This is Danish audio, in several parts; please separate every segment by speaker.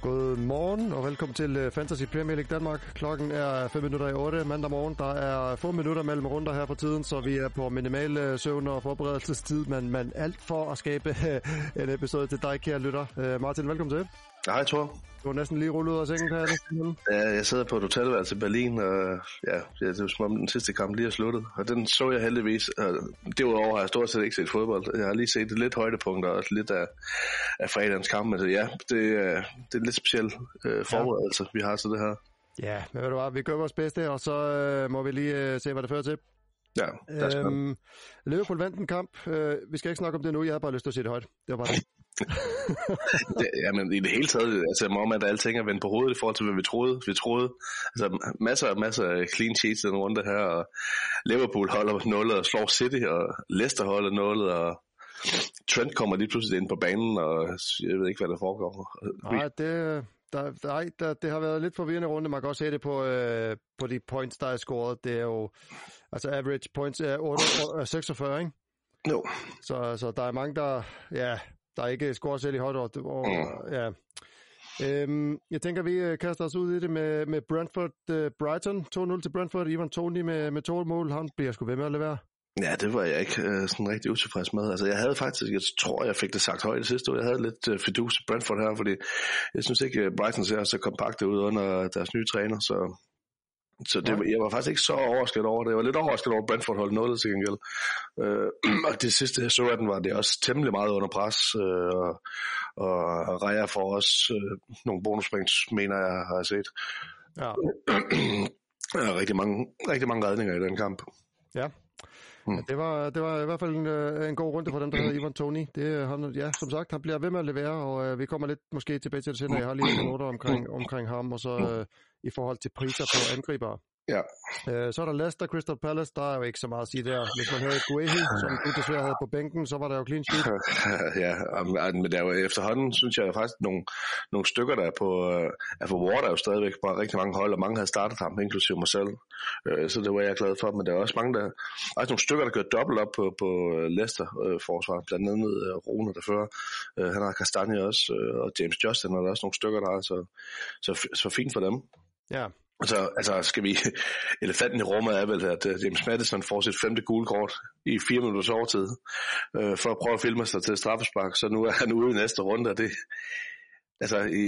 Speaker 1: God morgen og velkommen til øh, Fantasy Premier League Danmark. Klokken er 5 minutter i 8 mandag morgen. Der er få minutter mellem runder her på tiden, så vi er på minimal øh, søvn og forberedelsestid, men, men alt for at skabe øh, en episode til dig, kære lytter. Martin, velkommen til.
Speaker 2: Hej, Thor.
Speaker 1: Du er næsten lige rullet ud af sengen her.
Speaker 2: Ja, jeg sidder på et hotelværelse i Berlin, og ja, det er som om den sidste kamp lige er sluttet. Og den så jeg heldigvis. Og derudover har jeg stort set ikke set fodbold. Jeg har lige set lidt højdepunkter og lidt af, af fredagens kamp. Men ja, det, er, det er en lidt speciel øh, forberedelse, ja. vi har til det her.
Speaker 1: Ja, men ved du hvad, vi gør vores bedste, og så øh, må vi lige øh, se, hvad det fører til.
Speaker 2: Ja, øhm,
Speaker 1: Liverpool vandt en kamp. Øh, vi skal ikke snakke om det nu, jeg har bare lyst til at sige det højt. Det var bare det.
Speaker 2: Det, jamen i det hele taget, altså om at alting er vendt på hovedet i forhold til, hvad vi troede. Vi troede, altså masser og masser af clean sheets i den runde her, og Liverpool holder nullet og slår City, og Leicester holder nullet, og Trent kommer lige pludselig ind på banen, og jeg ved ikke, hvad der foregår.
Speaker 1: Nej, det, der, der, der, det har været lidt forvirrende runde. Man kan også se det på, øh, på de points, der er scoret. Det er jo, altså average points er 8, 46, ikke?
Speaker 2: Jo.
Speaker 1: Så, så der er mange, der, ja, der ikke scorer selv i hot og, mm. ja. Øhm, jeg tænker, vi øh, kaster os ud i det med, med Brentford uh, Brighton. 2-0 til Brentford. Ivan Tony med, med to mål. Han bliver sgu ved med at levere.
Speaker 2: Ja, det var jeg ikke uh, sådan rigtig utilfreds med. Altså, jeg havde faktisk, jeg tror, jeg fik det sagt højt det sidste år. Jeg havde lidt uh, fidus Brentford her, fordi jeg synes ikke, Brighton ser så kompakt ud under deres nye træner, så så det, jeg var faktisk ikke så overrasket over det. Jeg var lidt overrasket over, at Brentford holdt noget til gengæld. Øh, og det sidste, jeg så af den, var det også temmelig meget under pres. Øh, og, og Raja får også øh, nogle bonuspoints, mener jeg, har jeg set. Ja. Der er rigtig mange, rigtig mange redninger i den kamp.
Speaker 1: Ja. Hmm. Ja, det, var, det var i hvert fald en, øh, en god runde for den, der hedder Ivan Tony. Det, han, ja, som sagt, han bliver ved med at levere, og øh, vi kommer lidt måske tilbage til det senere. Jeg har lige nogle noter omkring, omkring ham, og så øh, i forhold til priser på angriber.
Speaker 2: Ja.
Speaker 1: Øh, så er der Leicester Crystal Palace, der er jo ikke så meget at sige der. Hvis man havde Guehi, som du desværre havde på bænken, så var der jo clean sheet.
Speaker 2: ja, men der er jo efterhånden, synes jeg faktisk, nogle, nogle stykker, der er på, er på Ward er jo stadigvæk på rigtig mange hold, og mange havde startet ham, inklusive mig selv. Uh, så det var jeg glad for, men der er også mange, der også nogle stykker, der gør dobbelt op på, på Leicester-forsvar, uh, blandt andet uh, Rune, der fører. Uh, han har Kastanje også, uh, og James Justin, og der er også nogle stykker, der er, så, så, så fint for dem.
Speaker 1: Ja,
Speaker 2: Altså, altså skal vi... Elefanten i rummet er vel, at uh, James Madison får sit femte gule kort i fire minutters overtid, øh, for at prøve at filme sig til straffespark, så nu er han ude i næste runde, og det... Altså, i,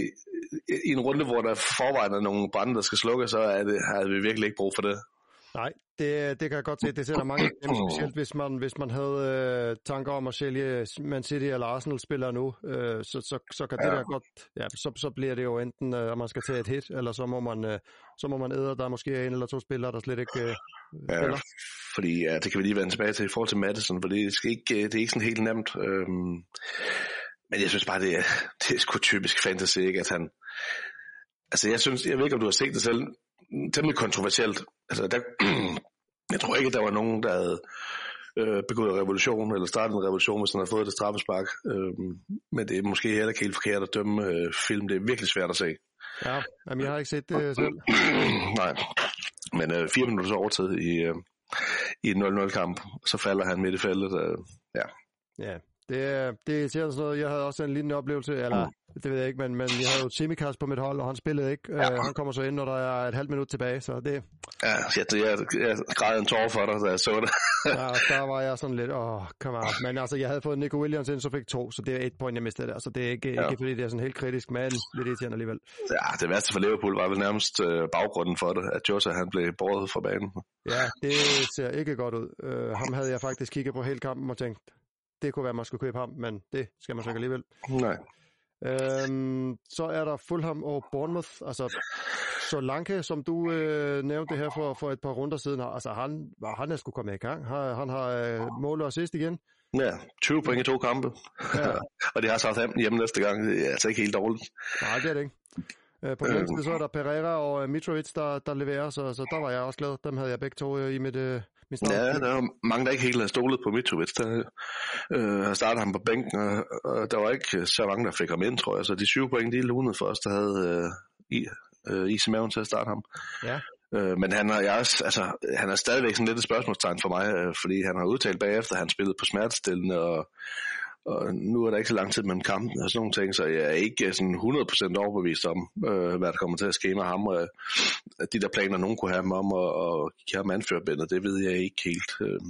Speaker 2: i en runde, hvor der forvejen er nogle brænde, der skal slukke, så er det, har vi virkelig ikke brug for det.
Speaker 1: Nej, det, det kan jeg godt se. Det sætter mange dem, specielt hvis man, hvis man havde øh, tanker om at sælge Man City eller Arsenal-spillere nu, øh, så, så, så kan ja. det der godt, ja, så, så bliver det jo enten, øh, at man skal tage et hit, eller så må man, øh, så må man æde, der er måske en eller to spillere, der slet ikke øh,
Speaker 2: ja, fordi ja, det kan vi lige vende tilbage til i forhold til Madison, for det, skal ikke, det er ikke sådan helt nemt. Øhm, men jeg synes bare, det er, det er sgu typisk fantasy, ikke, at han, altså jeg synes, jeg ved ikke, om du har set det selv, temmelig kontroversielt. Altså, der, jeg tror ikke, der var nogen, der havde øh, begået revolution, eller startet en revolution, hvis han havde fået det straffespark. Øh, men det er måske heller ikke helt forkert at dømme øh, film. Det er virkelig svært at se.
Speaker 1: Ja, jamen, jeg har ikke set det selv.
Speaker 2: Nej, men øh, fire minutter overtid i, øh, i en 0-0-kamp, så falder han midt i feltet. Øh, ja.
Speaker 1: Ja, det, det er sådan noget. Jeg havde også en lignende oplevelse, eller mm. det ved jeg ikke, men, men jeg havde jo Semikas på mit hold, og han spillede ikke. Ja. Uh, han kommer så ind, når der er et halvt minut tilbage, så det...
Speaker 2: Ja, jeg, jeg, jeg græd en tår for dig, da jeg så det.
Speaker 1: ja, der var jeg sådan lidt, åh, kom on. Men altså, jeg havde fået Nico Williams ind, så fik to, så det er et point, jeg mistede der. Så det er ikke, ja. ikke fordi, det er sådan helt kritisk, men lidt irriterende alligevel.
Speaker 2: Ja, det værste for Liverpool var vel nærmest øh, baggrunden for det, at Jota han blev båret fra banen.
Speaker 1: Ja, det ser ikke godt ud. Uh, ham havde jeg faktisk kigget på hele kampen og tænkt, det kunne være, at man skulle købe ham, men det skal man så ikke alligevel.
Speaker 2: Nej.
Speaker 1: Øhm, så er der Fulham og Bournemouth. Altså, Solanke, som du øh, nævnte her for, for et par runder siden, altså han, han er sgu kommet i gang. Han, han har øh, mål og assist igen.
Speaker 2: Ja, 20 point i to kampe. Ja. og de har Southampton hjemme næste gang. Det er altså ikke helt dårligt.
Speaker 1: Nej, det er det ikke. Øh, på den øhm. så er der Pereira og Mitrovic, der, der leverer, så, så der var jeg også glad. Dem havde jeg begge to i mit, øh,
Speaker 2: Ja, der er mange, der ikke helt har stolet på Mitrovic. Der øh, har startet ham på bænken, og, og der var ikke så mange, der fik ham ind, tror jeg. Så de syv point, de lunet for os, der havde øh, i, øh, is i maven til at starte ham.
Speaker 1: Ja.
Speaker 2: Øh, men han er, jeg også, altså, han er stadigvæk sådan lidt et spørgsmålstegn for mig, øh, fordi han har udtalt bagefter, at han spillede på smertestillende, og, og nu er der ikke så lang tid mellem kampen og sådan nogle ting, så jeg er ikke sådan 100% overbevist om, øh, hvad der kommer til at ske med ham. Og, at de der planer, nogen kunne have ham om at, at give ham anførbindet, det ved jeg ikke helt, øh,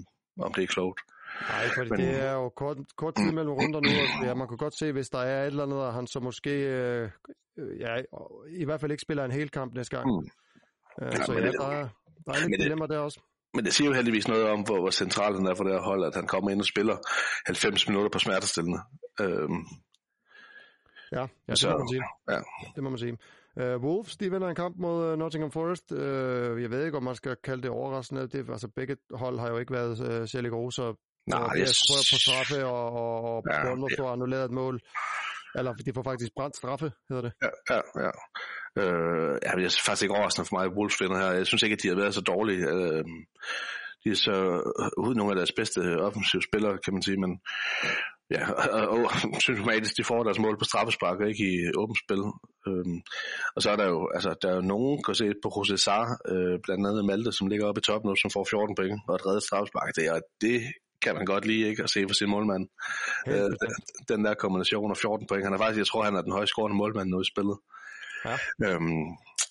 Speaker 2: om det er klogt.
Speaker 1: Nej, for Men... det er jo kort, kort tid mellem runder nu, og ja, man kan godt se, hvis der er et eller andet, og han så måske øh, ja, i hvert fald ikke spiller en hel kamp næste gang. Mm. Øh, ja, så ja, det, der, der er lidt dilemma der også.
Speaker 2: Men det siger jo heldigvis noget om, hvor, hvor central den er for det her hold, at han kommer ind og spiller 90 minutter på smertestillende. Øhm,
Speaker 1: ja, ja, det så, må man sige. Ja. Det må man sige. Uh, Wolves, de vinder en kamp mod uh, Nottingham Forest. Uh, jeg ved ikke, om man skal kalde det overraskende. Det, altså, begge hold har jo ikke været uh, særlig gode, så
Speaker 2: Nej, jeg
Speaker 1: prøver på straffe, og, og, og ja, Bournemouth får annulleret et mål. Eller de får faktisk brændt straffe, hedder det.
Speaker 2: Ja, ja, ja. Øh, ja, det er faktisk ikke overraskende for mig, Wolves vinder her. Jeg synes ikke, at de har været så dårlige. Øh, de er så uden nogle af deres bedste offensive spillere, kan man sige, men ja, og, og symptomatisk, de får deres mål på straffespark, ikke i åbent spil. Øhm, og så er der jo, altså, der er jo nogen, kan se på José Sar, øh, blandt andet Malte, som ligger oppe i toppen nu, som får 14 point og et reddet straffespark. Det er, det kan man godt lide, ikke? At se for sin målmand. Øh, den der kombination af 14 point. Han er faktisk, jeg tror, han er den højst scorende målmand nu i spillet. Ja. Øhm,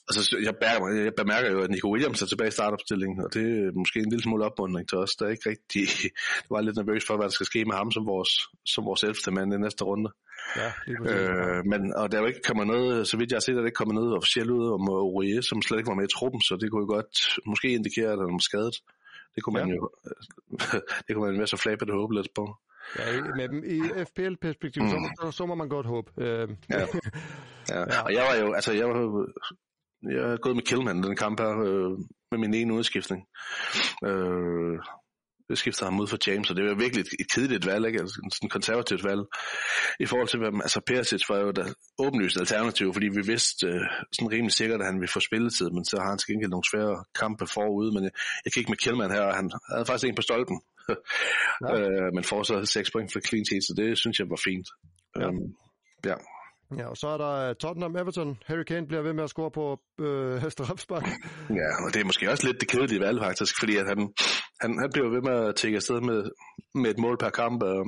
Speaker 2: altså, jeg, bemærker, jeg bemærker jo, at Nico Williams er tilbage i startopstillingen, og det er måske en lille smule opmundring til os. Der er ikke rigtig, det var lidt nervøs for, hvad der skal ske med ham som vores, som vores elfte mand i næste runde. Ja, øh, men, og der er jo ikke kommet noget, så vidt jeg har set, det ikke kommet noget officielt ud om Uriye, som slet ikke var med i truppen, så det kunne jo godt måske indikere, at han var skadet. Det kunne man ja. jo, det kunne man være så flabet og håbe lidt på.
Speaker 1: Ja, med dem i FPL-perspektiv, mm. så, så må man godt håbe. Øh.
Speaker 2: Ja. ja. Og jeg var jo, altså jeg var jeg har gået med Killman den kamp her, øh, med min ene udskiftning. Øh, jeg skiftede ham ud for James, og det var virkelig et, et kedeligt valg, ikke? Altså, sådan et konservativt valg. I forhold til, hvem, altså Perisic var jo da åbenlyst alternativ, fordi vi vidste øh, sådan rimelig sikkert, at han ville få spilletid, men så har han til gengæld nogle svære kampe forud, men jeg, jeg kiggede med Killman her, og han havde faktisk en på stolpen, ja. øh, men får så 6 point for clean sheet, så det synes jeg var fint. Ja. Um, ja.
Speaker 1: Ja, og så er der Tottenham Everton. Harry Kane bliver ved med at score på øh, strafspark.
Speaker 2: Ja, og det er måske også lidt det kedelige valg faktisk, fordi at han, han, han bliver ved med at tække afsted med, med et mål per kamp. Øh,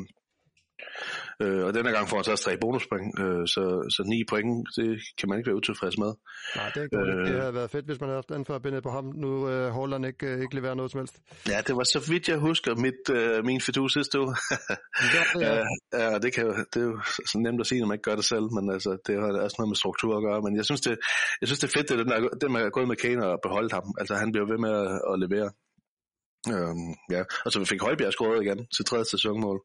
Speaker 2: Øh, og denne gang får han så også tre bonuspoint, øh, så, så ni point, det kan man ikke være utilfreds med.
Speaker 1: Nej, det, er ikke øh, det havde været fedt, hvis man havde haft anførbindet på ham. Nu øh, holder han ikke, øh, ikke levere noget som helst.
Speaker 2: Ja, det var så vidt jeg husker mit, øh, min fedu sidste uge. ja, ja. ja, det, kan, det er jo så nemt at sige, når man ikke gør det selv, men altså, det har også noget med struktur at gøre. Men jeg synes, det, jeg synes, det er fedt, det, det, det man har gået med Kane og beholdt ham. Altså, han bliver ved med at, at levere. Øhm, ja, og så fik Højbjerg scoret igen til tredje sæsonmål.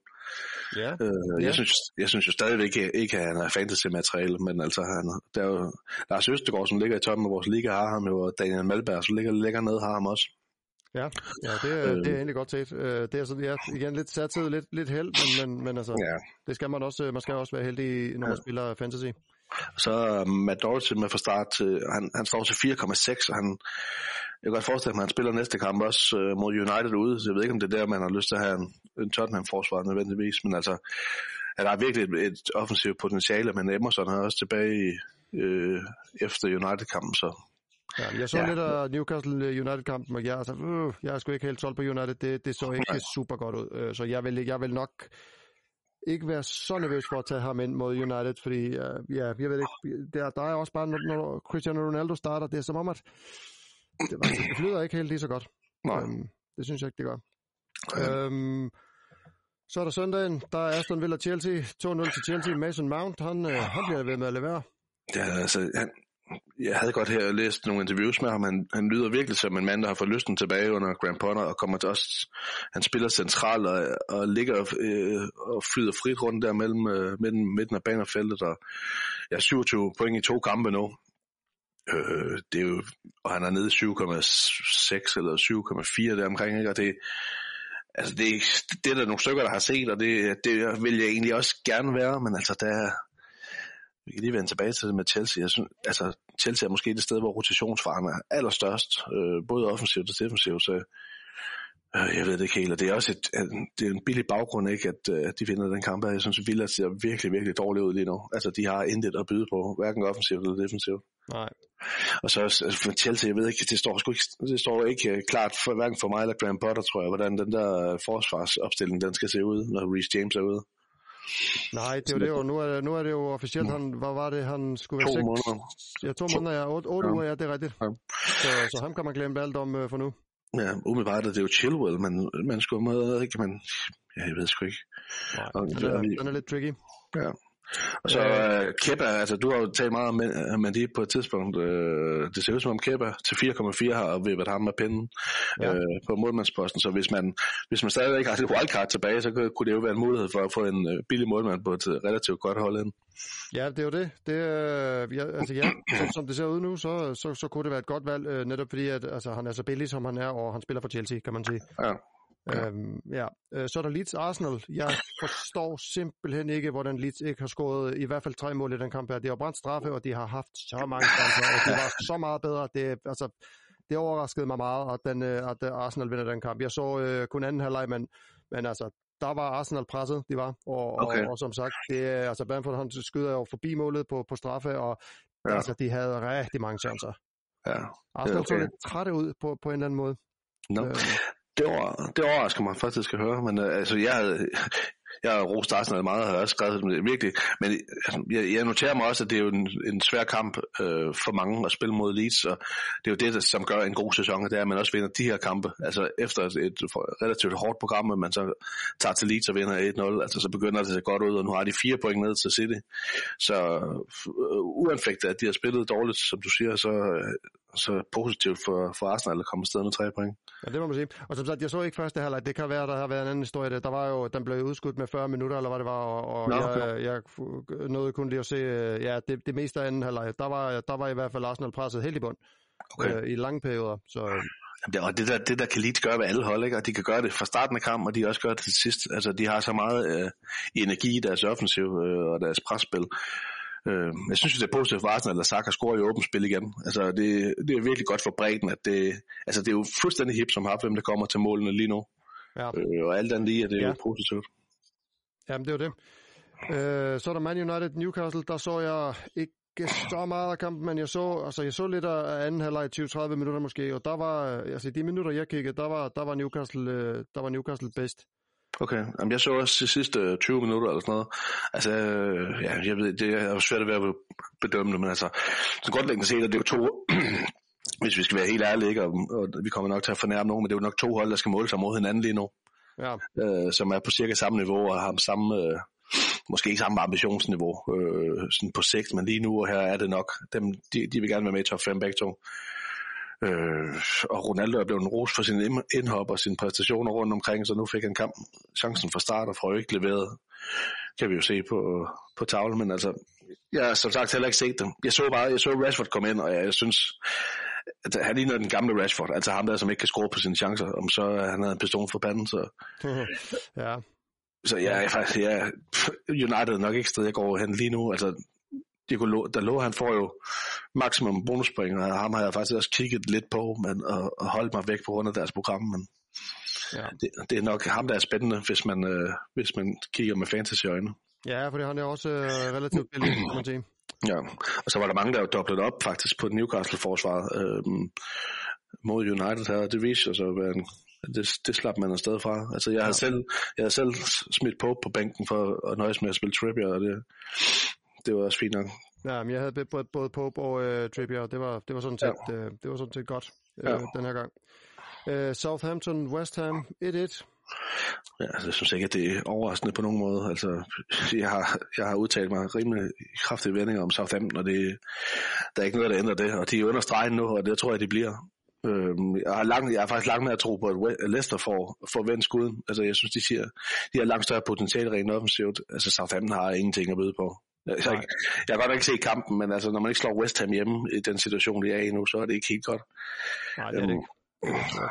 Speaker 2: Ja. Øh, jeg, Synes, jeg synes jo stadigvæk ikke, ikke at han er fantasy-materiale, men altså, han, der er jo Lars Østegård, som ligger i toppen af vores liga, har ham jo, og Daniel Malberg, som ligger længere nede, har ham også.
Speaker 1: Ja, ja det, er, øh, det er egentlig godt set. Øh, det er sådan, ja, igen lidt satset, lidt, lidt held, men, men, men altså, ja. det skal man også, man skal også være heldig, når man ja. spiller fantasy.
Speaker 2: Så er Matt Doherty med fra start til, han, han står til 4,6, og han, jeg kan godt forestille mig, at han spiller næste kamp også øh, mod United ude, så jeg ved ikke, om det er der, man har lyst til at have en, en Tottenham-forsvar nødvendigvis, men altså, at der er virkelig et, et offensivt potentiale, men Emerson er også tilbage i, øh, efter United-kampen, så
Speaker 1: Ja, jeg så ja. lidt af Newcastle United-kampen, og jeg, altså, øh, jeg er sgu ikke helt solgt på United. Det, det så ikke Nej. super godt ud. Øh, så jeg vil, jeg vil nok ikke være så nervøs for at tage ham ind mod United, fordi uh, ja, jeg ved ikke, der, der er også bare, når, når Cristiano Ronaldo starter, det er som om, at det, det flyder ikke helt lige så godt. Nej. Um, det synes jeg ikke, det gør. Ja. Um, så er der søndagen, der er Aston Villa Chelsea, 2-0 til Chelsea. Mason Mount, han, uh, han bliver ved med at levere.
Speaker 2: Ja, altså, han, jeg havde godt her læst nogle interviews med ham. Han, han lyder virkelig som en mand, der har fået lysten tilbage under Grand Potter, og kommer til også, han spiller central og, og ligger øh, og flyder frit rundt der mellem, øh, mellem midten af banefeltet, og jeg ja, 27 point i to kampe nu. Øh, det er jo, og han er nede 7,6 eller 7,4 der omkring, ikke? og det, altså det, det er der nogle stykker, der har set, og det, det vil jeg egentlig også gerne være, men altså der, vi kan lige vende tilbage til det med Chelsea. Jeg synes, altså, Chelsea er måske det sted, hvor rotationsfaren er allerstørst, øh, både offensivt og defensivt, så øh, jeg ved det ikke helt, og det er også et, det er en billig baggrund, ikke, at øh, de vinder den kamp Jeg synes, Villa ser virkelig, virkelig dårligt ud lige nu. Altså, de har intet at byde på, hverken offensivt eller defensivt.
Speaker 1: Nej.
Speaker 2: Og så altså, for Chelsea, jeg ved ikke, det står, sgu ikke, det står ikke øh, klart, for, hverken for mig eller Graham Potter, tror jeg, hvordan den der forsvarsopstilling, den skal se ud, når Reece James er ude.
Speaker 1: Nej, det er jo det jo. Nu er det, nu er det jo officielt, han, hvad var det, han skulle være
Speaker 2: To
Speaker 1: seks?
Speaker 2: måneder.
Speaker 1: Ja, to måneder, ja. Otte, otte
Speaker 2: Ja.
Speaker 1: uger, ja, det er rigtigt.
Speaker 2: Ja.
Speaker 1: Så, så ham kan man glemme alt om øh, for nu.
Speaker 2: Ja, umiddelbart er det jo Chilwell, men man skulle med, ikke? Men, ja, jeg ved sgu ikke.
Speaker 1: Nej,
Speaker 2: Og,
Speaker 1: den er, den er lidt tricky.
Speaker 2: Ja. Og så øh, Kepa, altså du har jo talt meget om Men- Mendy på et tidspunkt. Øh, det ser ud som om Kepa til 4,4 har vippet ham med pinden
Speaker 1: Ja.
Speaker 2: øh, på målmandsposten. Så hvis man, hvis man stadigvæk har et wildcard tilbage, så kunne det jo være en mulighed for at få en øh, billig målmand på et øh, relativt godt hold ind.
Speaker 1: Ja, det er jo det. det øh, ja, altså ja, som, som det ser ud nu, så, så, så kunne det være et godt valg, øh, netop fordi at, altså, han er så billig, som han er, og han spiller for Chelsea, kan man sige.
Speaker 2: Ja.
Speaker 1: Ja. Øhm, ja. Øh, så er der Leeds Arsenal. Jeg forstår simpelthen ikke, hvordan Leeds ikke har scoret i hvert fald tre mål i den kamp her. De har brændt straffe, og de har haft så mange chancer, og det var så meget bedre. Det, altså, det overraskede mig meget, at, den, øh, at Arsenal vinder den kamp. Jeg så øh, kun anden halvleg, men, men altså, der var Arsenal presset, de var. Og,
Speaker 2: Okay.
Speaker 1: og, og som sagt, det, altså Bamford han skyder jo forbi målet på, på straffe, og. Ja. altså, de havde rigtig mange chancer.
Speaker 2: Ja.
Speaker 1: Arsenal
Speaker 2: okay.
Speaker 1: så lidt trætte ud på, på en eller anden måde.
Speaker 2: No.
Speaker 1: Øh,
Speaker 2: det, over, det overrasker mig faktisk at høre, men øh, altså jeg havde, jeg har rost Arsenal meget, og har også skrevet det øh, virkelig, men altså, jeg, jeg noterer mig også, at det er jo en, en svær kamp øh, for mange at spille mod Leeds, og det er jo det, der, som gør en god sæson, det er, at man også vinder de her kampe. Altså efter et relativt hårdt program, at man så tager til Leeds og vinder 1-0, altså så begynder det at se godt ud, og nu har de fire point ned til City. Så øh, uanfægtet, at de har spillet dårligt, som du siger, så, øh, så positivt for, for Arsenal at komme afsted med tre point.
Speaker 1: Ja, det må man sige. Og som sagt, jeg så ikke første halvleg. Det kan være, der har været en anden historie. Der, der var jo, den blev udskudt med 40 minutter, eller hvad det var, og, og
Speaker 2: Nå,
Speaker 1: jeg, jeg, jeg nåede kun lige at se, øh, ja, det, det meste af anden halvleg. Der var, der var i hvert fald Arsenal presset helt i bund
Speaker 2: Okay.
Speaker 1: øh, i lange perioder. Så
Speaker 2: Jamen, det, og det der, det der kan Leeds gøre ved alle hold, ikke? og de kan gøre det fra starten af kampen, og de også gør det til sidst. Altså, de har så meget øh, energi i deres offensiv øh, og deres presspil. Øh, jeg synes, det er positivt for Arsenal, at Saka scorer i åbent spil igen. Altså, det, det er virkelig godt for bredden, at det, altså, det er jo fuldstændig hip som har, hvem der kommer til målene lige nu.
Speaker 1: ja,
Speaker 2: Øh, og alt andet lige, at det er
Speaker 1: Ja.
Speaker 2: jo positivt.
Speaker 1: jamen, det er jo det. Øh, så er der Man United Newcastle. Der så jeg ikke så meget af kampen, men jeg så, altså, jeg så lidt af anden halvleg 20-30 minutter måske, og der var, øh, altså i de minutter, jeg kiggede, der var, der var Newcastle, øh, der var Newcastle bedst.
Speaker 2: Okay, Jamen, jeg så også de sidste 20 minutter eller sådan noget. Altså, øh, ja, jeg ved, det er svært at være ved bedømme det, men altså, så grundlæggende set er det jo to, hvis vi skal være helt ærlige, ikke, og, og vi kommer nok til at fornærme nogen, men det er jo nok to hold, der skal måle sig mod hinanden lige nu,
Speaker 1: Ja,
Speaker 2: øh, som er på cirka samme niveau og har samme, øh, måske ikke samme ambitionsniveau øh, sådan på sigt, men lige nu og her er det nok, dem, de, de vil gerne være med i top 5 begge to. Øh, og Ronaldo er blevet ros for sin ind- indhop og sine præstationer rundt omkring, så nu fik han kamp, chancen fra start og får jo ikke leveret, kan vi jo se på, på tavlen, men altså, jeg har som sagt heller ikke set dem. Jeg så bare, jeg så Rashford komme ind, og jeg, jeg synes, at han ligner den gamle Rashford, altså ham der, som ikke kan score på sine chancer, om så han havde en pistol for panden, så,
Speaker 1: ja,
Speaker 2: så jeg er faktisk, pff, United er nok ikke sted, jeg går hen lige nu, altså, Diego Lo- Dalot, han får jo maksimum bonuspoint, og ham har jeg faktisk også kigget lidt på, men, og, og holdt mig væk på grund af deres program, men
Speaker 1: ja.
Speaker 2: det, det er nok ham, der er spændende, hvis man, øh, hvis man kigger med fantasy-øjne.
Speaker 1: Ja, fordi han er også øh, relativt billig, kan man sige.
Speaker 2: Ja, og så var der mange, der jo dobblet op faktisk på Newcastle-forsvaret øhm, mod United her, og det viste sig at være en, det, det slap man afsted fra. Altså, jeg
Speaker 1: Ja.
Speaker 2: selv, jeg havde selv smidt på på bænken for at nøjes med at spille Trippier, og det, det var også fint nok.
Speaker 1: Ja, men jeg havde både, både Pope og øh, Trippier, det var, det var sådan set, ja. øh, det var sådan set godt øh,
Speaker 2: Ja.
Speaker 1: den her gang. Øh, Southampton, West Ham, 1-1.
Speaker 2: Ja, altså, jeg synes ikke, at det er overraskende på nogen måde. Altså, jeg har, jeg har udtalt mig rimelig kraftige vendinger om Southampton, og det, der er ikke noget, der ændrer det. Og de er under stregen nu, og det tror jeg, de bliver. Øhm, jeg, har langt, jeg har faktisk langt med at tro på, at Leicester får, får vendt skuden. Altså, jeg synes, de, siger, de har langt større potentiale rent offensivt. Altså, Southampton har ingenting at byde på. Jeg, jeg, jeg har godt ikke set kampen, men altså, når man ikke slår West Ham hjemme i den situation, de er i nu, så er det ikke helt godt.
Speaker 1: Nej, det er det
Speaker 2: Øhm,
Speaker 1: ikke.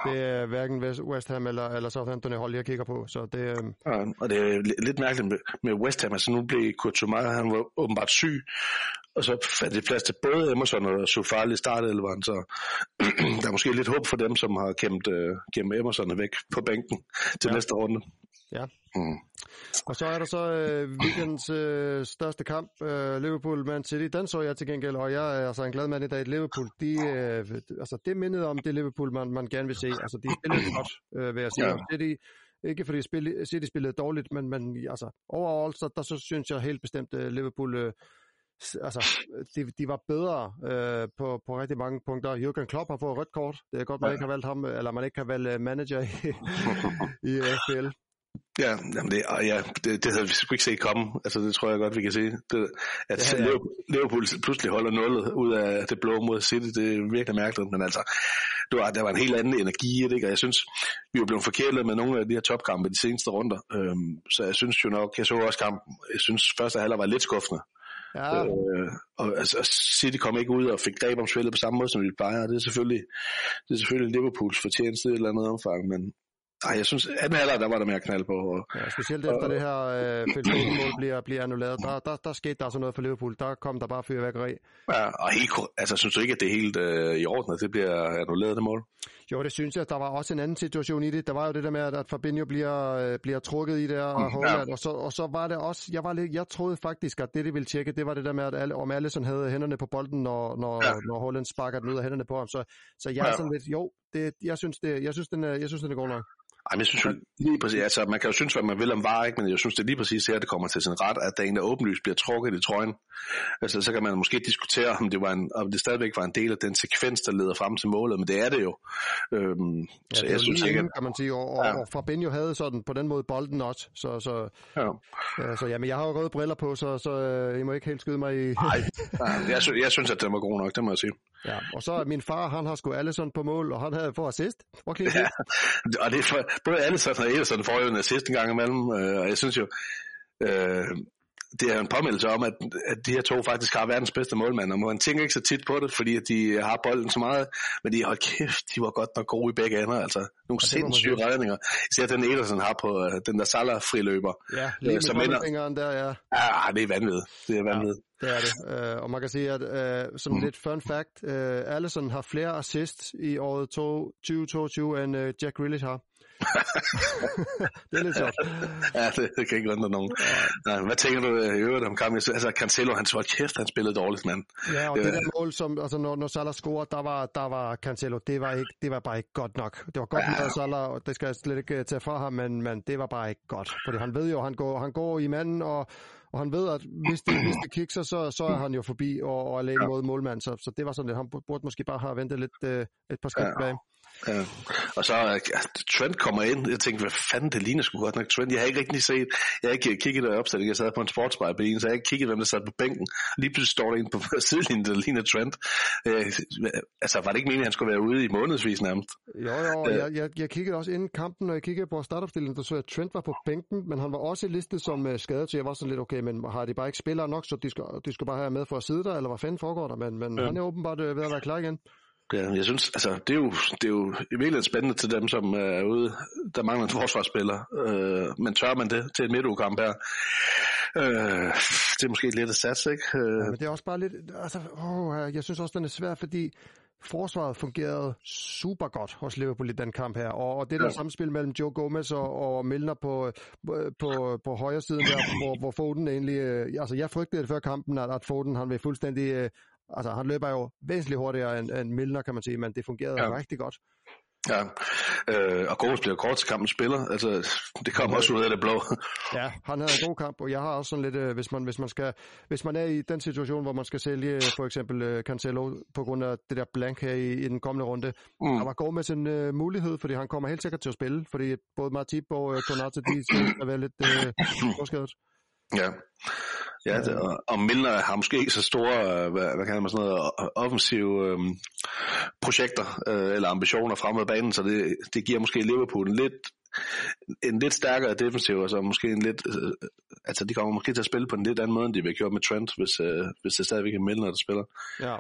Speaker 1: Det er hverken West, Ham eller, eller Southampton, jeg hold, jeg kigger på. Så det, øh,
Speaker 2: Ja, og det er li- lidt mærkeligt med, med West Ham. Altså nu blev Couture, han var åbenbart syg, og så fandt det plads til både Emerson og Sofali i startelveren, så der er måske lidt håb for dem, som har kæmpet, øh, kæmpet Emerson væk på bænken til
Speaker 1: Ja.
Speaker 2: næste runde.
Speaker 1: Ja.
Speaker 2: Mm.
Speaker 1: Og så er der så øh, weekends øh, største kamp, øh, Liverpool-Man City. Den så jeg til gengæld, og jeg er altså en glad mand i dag. Liverpool, de, øh, altså det mindede om det Liverpool, man, man gerne vil se. Altså de spillede godt, øh, vil jeg sige.
Speaker 2: Ja.
Speaker 1: City Ikke fordi spil, City spillede dårligt, men, men altså, overall, så, der så synes jeg helt bestemt, at Liverpool øh, altså, de, de var bedre øh, på, på rigtig mange punkter. Jürgen Klopp har fået rødt kort. Det er godt, man ja. ikke har valgt ham, eller man ikke har valgt manager i, i FBL.
Speaker 2: Ja, jamen det, ja det, det havde vi sgu ikke set komme. Altså, det tror jeg godt, vi kan se. Det, at ja, ja. Liverpool pludselig holder nullet ud af det blå mod City, det er virkelig mærkeligt. Men altså, det var, der var en helt anden energi i det, og jeg synes, vi var blevet forkælet med nogle af de her topkampe de seneste runder. Øhm, så jeg synes jo nok, jeg så også kampen, jeg synes første halvleg var lidt skuffende. Ja. Øh, og altså, City kom ikke ud og fik greb om spillet på samme måde, som vi plejer. Det er selvfølgelig, det er selvfølgelig Liverpools fortjeneste i et eller andet omfang, men Nej, jeg synes, at halvleg, der var der mere knald på. Og,
Speaker 1: ja, specielt efter og, det her øh, mål bliver, bliver annulleret, der, der, der skete der altså noget for Liverpool. Der kom der bare fyrværkeri.
Speaker 2: Ja, og helt, altså, synes du ikke, at det er helt øh, i orden, at det bliver annulleret, det mål?
Speaker 1: Jo, det synes jeg. Der var også en anden situation i det. Der var jo det der med, at Fabinho bliver, øh, bliver trukket i det, og, mm, ja. og, så, og så var det også, jeg, var lidt, jeg troede faktisk, at det, de ville tjekke, det var det der med, at alle, om Allison havde hænderne på bolden, når, når, ja. når Holland sparker den ud af hænderne på ham. Så, så jeg er ja. sådan lidt, jo, det, jeg, synes, det, jeg, synes, den er, jeg synes, den er god nok.
Speaker 2: Ej, men jeg synes jo lige præcis, altså man kan jo synes, hvad man vil om var, ikke? men jeg synes det er lige præcis her, det kommer til sin ret, at der er en, der åbenlyst bliver trukket i trøjen. Altså så kan man måske diskutere, om det, var en, om det stadigvæk var en del af den sekvens, der leder frem til målet, men det er det jo. Øhm,
Speaker 1: ja, så det jeg synes ikke, at... kan man sige, og, og, ja. og Fabinho havde sådan på den måde bolden også, så, så, ja. Ja, så jamen, jeg har jo røde briller på, så, så øh, I må ikke helt skyde mig i...
Speaker 2: Nej, jeg, synes, jeg synes, at den var god nok, det må jeg sige.
Speaker 1: Ja, og så min far, han har sgu Allison på mål, og han havde for assist. Hvor
Speaker 2: ja, og det er for, både Allison og Ederson får jo en assist en gang imellem, øh, og jeg synes jo, øh, det er en påmeldelse om, at, at de her to faktisk har verdens bedste målmand, og man tænker ikke så tit på det, fordi at de har bolden så meget, men de, hold kæft, de var godt nok gode i begge ender, altså nogle ja, sindssyge redninger. Især den Ederson har på uh, den der Salah-friløber.
Speaker 1: Ja, lige med ender, der, ja.
Speaker 2: Ja, det er vanvittigt. Det er vanvittigt.
Speaker 1: Ja, det er det. Uh, og man kan sige, at uh, som mm. lidt fun fact, uh, Allison har flere assists i året 2022, end uh, Jack Grealish har. det er lidt sjovt.
Speaker 2: ja, det, det kan ikke undre nogen. Ja. hvad tænker du øh, i øvrigt om kampen? Altså, Cancelo, han så kæft, han spillede dårligt, mand.
Speaker 1: Ja, og det, det der mål, som, altså, når, når Salah scorer, der var, der var Cancelo, det var, ikke, det var bare ikke godt nok. Det var godt ja. med Salah, og det skal jeg slet ikke øh, tage fra ham, men, men det var bare ikke godt. Fordi han ved jo, han går, han går i manden, og, og han ved, at hvis det, hvis det kikser, så, så er han jo forbi og, og alene ja. mod målmand. Så, så det var sådan lidt, han burde måske bare have ventet lidt, uh, et par skridt ja. tilbage.
Speaker 2: Ja. Og så Trent kommer ind, jeg tænkte, hvad fanden, det ligner sgu godt nok Trent. Jeg har ikke rigtig set, jeg har ikke kigget der opstilling, jeg sad på en sportsbar på en, så jeg har ikke kigget, hvem der sad på bænken. Lige pludselig står der en på sidelinjen, der ligner Trent. Uh, altså, var det ikke meningen, at han skulle være ude i månedsvis nærmest?
Speaker 1: Jo, jo, uh, jeg, jeg, jeg kiggede også inden kampen, når jeg kiggede på startopstillingen, der så jeg, at Trent var på bænken, men han var også listet som uh, skadet, så jeg var sådan lidt, okay, men har de bare ikke spillere nok, så de skal, de skal bare have med for at sidde der, eller hvad fanden foregår der? Men, men ja. han er åbenbart ved at være klar igen.
Speaker 2: Ja, jeg synes, altså, det er jo, det er jo i virkeligheden spændende til dem, som er ude, der mangler en forsvarsspiller. Øh, men tør man det til en midtugkamp her? Øh, det er måske lidt at satse, ikke? Øh.
Speaker 1: Ja, men det er også bare lidt, altså, åh, jeg synes også, den er svær, fordi forsvaret fungerede super godt hos Liverpool i den kamp her, og det der ja. samspil mellem Joe Gomez og, og Milner på, på, på højre siden der, hvor, hvor Foden egentlig, øh, altså jeg frygtede før kampen, at, at Foden han vil fuldstændig øh, Altså, han løber jo væsentligt hurtigere end, end Milner, kan man sige, men det fungerede ja. rigtig godt.
Speaker 2: Ja, øh, og Gomes bliver kort til kampen spiller, altså det kommer også ud af det blå.
Speaker 1: ja, han havde en god kamp, og jeg har også sådan lidt, øh, hvis man, hvis man skal, hvis man er i den situation, hvor man skal sælge øh, for eksempel øh, Cancelo på grund af det der blank her i, i den kommende runde, mm. der var Gomes en øh, mulighed, fordi han kommer helt sikkert til at spille, fordi både Martip og øh, Konate, de skal være lidt øh,
Speaker 2: Ja, Ja, det, og, og Milner har måske ikke så store, øh, hvad, hvad kan man sådan noget, offensive øh, projekter øh, eller ambitioner frem mod banen, så det, det giver måske Liverpool en lidt, en lidt stærkere defensiv, og så måske en lidt, øh, altså de kommer måske til at spille på en lidt anden måde, end de vil gjort med Trent, hvis, øh, hvis det stadigvæk er Milner, der spiller. Ja.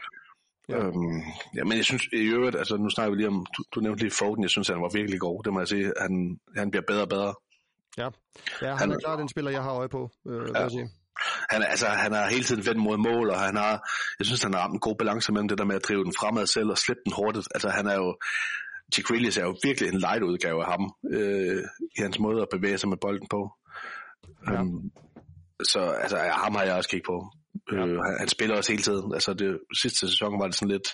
Speaker 2: Ja. Øhm, ja, men jeg synes i øvrigt, altså nu snakker vi lige om, du, du nævnte lige Foden, jeg synes han var virkelig god, det må jeg sige, han, han bliver bedre og bedre.
Speaker 1: Ja, ja han, han er klart den spiller, jeg har øje på, øh, ja. jeg sige.
Speaker 2: Han, altså, han har hele tiden vendt mod mål, og han har, jeg synes, han har ramt en god balance mellem det der med at drive den fremad selv og slippe den hurtigt. Altså, han er jo, Jack Grealish er jo virkelig en light udgave af ham, øh, i hans måde at bevæge sig med bolden på. Ja. Um, så altså, ham har jeg også kigget på. Ja. Øh, han, han spiller også hele tiden. Altså, det, sidste sæson var det sådan lidt,